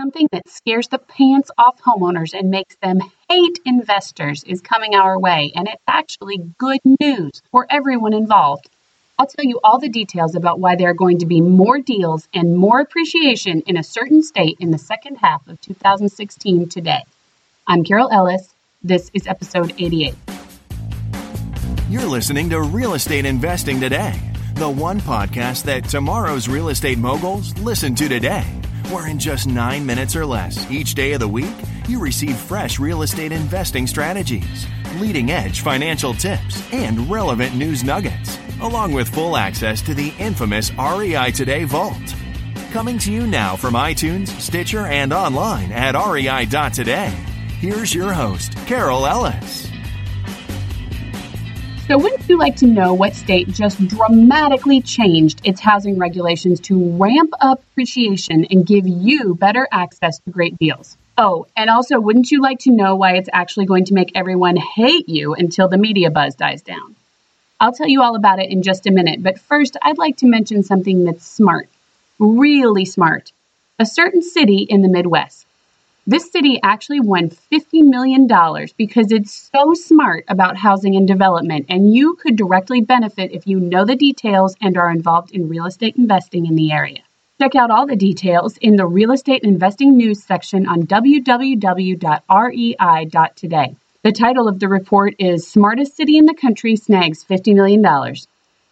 Something that scares the pants off homeowners and makes them hate investors is coming our way, and it's actually good news for everyone involved. I'll tell you all the details about why there are going to be more deals and more appreciation in a certain state in the second half of 2016 today. I'm Carol Ellis. This is episode 88. You're listening to Real Estate Investing Today, the one podcast that tomorrow's real estate moguls listen to today where in just nine minutes or less each day of the week, you receive fresh real estate investing strategies, leading edge financial tips, and relevant news nuggets, along with full access to the infamous REI Today Vault. Coming to you now from iTunes, Stitcher, and online at rei.today. Here's your host, Carol Ellis. So, wouldn't you like to know what state just dramatically changed its housing regulations to ramp up appreciation and give you better access to great deals? Oh, and also, wouldn't you like to know why it's actually going to make everyone hate you until the media buzz dies down? I'll tell you all about it in just a minute, but first, I'd like to mention something that's smart, really smart. A certain city in the Midwest. This city actually won $50 million because it's so smart about housing and development, and you could directly benefit if you know the details and are involved in real estate investing in the area. Check out all the details in the real estate investing news section on www.rei.today. The title of the report is Smartest City in the Country Snags $50 Million.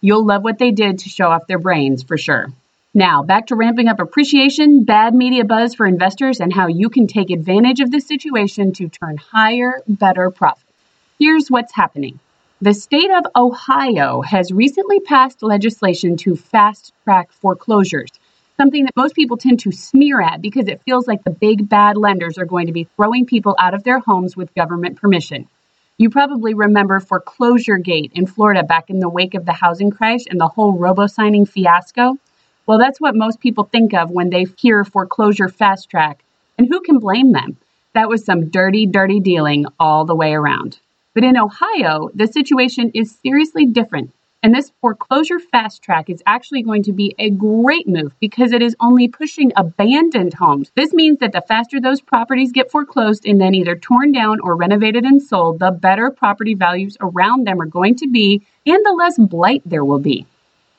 You'll love what they did to show off their brains for sure. Now, back to ramping up appreciation, bad media buzz for investors, and how you can take advantage of this situation to turn higher, better profits. Here's what's happening. The state of Ohio has recently passed legislation to fast track foreclosures, something that most people tend to sneer at because it feels like the big bad lenders are going to be throwing people out of their homes with government permission. You probably remember Foreclosure Gate in Florida back in the wake of the housing crash and the whole robo signing fiasco. Well, that's what most people think of when they hear foreclosure fast track. And who can blame them? That was some dirty, dirty dealing all the way around. But in Ohio, the situation is seriously different. And this foreclosure fast track is actually going to be a great move because it is only pushing abandoned homes. This means that the faster those properties get foreclosed and then either torn down or renovated and sold, the better property values around them are going to be and the less blight there will be.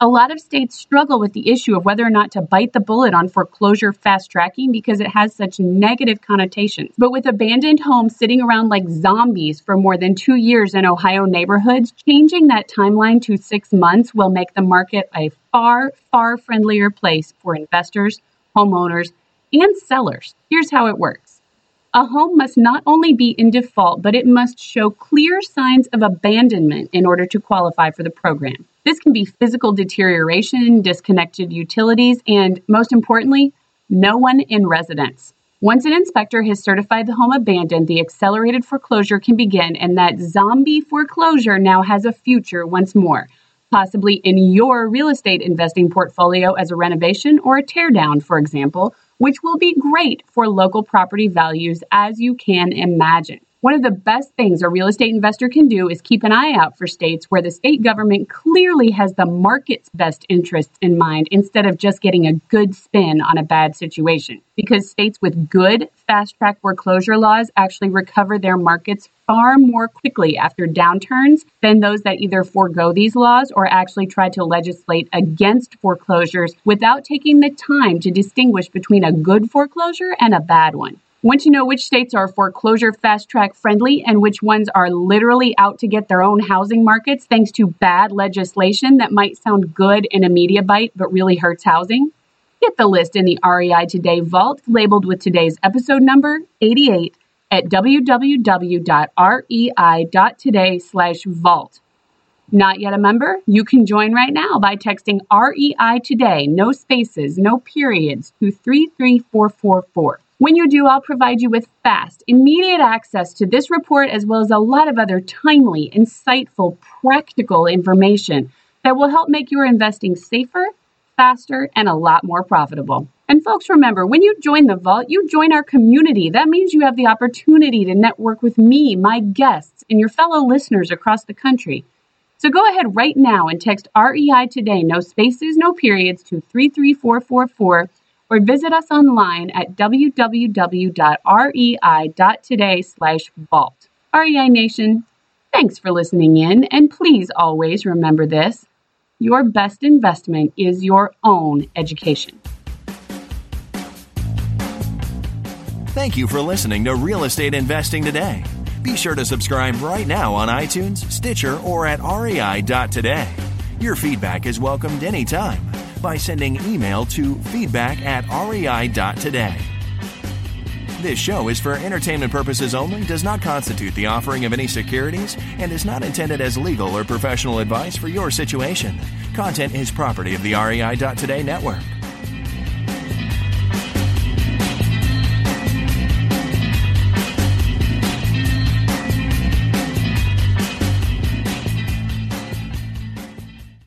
A lot of states struggle with the issue of whether or not to bite the bullet on foreclosure fast tracking because it has such negative connotations. But with abandoned homes sitting around like zombies for more than two years in Ohio neighborhoods, changing that timeline to six months will make the market a far, far friendlier place for investors, homeowners, and sellers. Here's how it works. A home must not only be in default, but it must show clear signs of abandonment in order to qualify for the program. This can be physical deterioration, disconnected utilities, and most importantly, no one in residence. Once an inspector has certified the home abandoned, the accelerated foreclosure can begin, and that zombie foreclosure now has a future once more, possibly in your real estate investing portfolio as a renovation or a teardown, for example, which will be great for local property values as you can imagine. One of the best things a real estate investor can do is keep an eye out for states where the state government clearly has the market's best interests in mind instead of just getting a good spin on a bad situation. Because states with good fast track foreclosure laws actually recover their markets far more quickly after downturns than those that either forego these laws or actually try to legislate against foreclosures without taking the time to distinguish between a good foreclosure and a bad one. Want to know which states are foreclosure fast track friendly and which ones are literally out to get their own housing markets thanks to bad legislation that might sound good in a media bite but really hurts housing? Get the list in the REI Today vault labeled with today's episode number 88 at www.rei.today slash vault. Not yet a member? You can join right now by texting REI Today, no spaces, no periods, to 33444. When you do, I'll provide you with fast, immediate access to this report as well as a lot of other timely, insightful, practical information that will help make your investing safer, faster, and a lot more profitable. And folks, remember, when you join the Vault, you join our community. That means you have the opportunity to network with me, my guests, and your fellow listeners across the country. So go ahead right now and text REI today, no spaces, no periods, to 33444 or visit us online at www.rei.today slash vault. REI Nation, thanks for listening in, and please always remember this your best investment is your own education. Thank you for listening to Real Estate Investing Today. Be sure to subscribe right now on iTunes, Stitcher, or at rei.today. Your feedback is welcomed anytime by sending email to feedback at rei.today. This show is for entertainment purposes only, does not constitute the offering of any securities, and is not intended as legal or professional advice for your situation. Content is property of the REI.today network.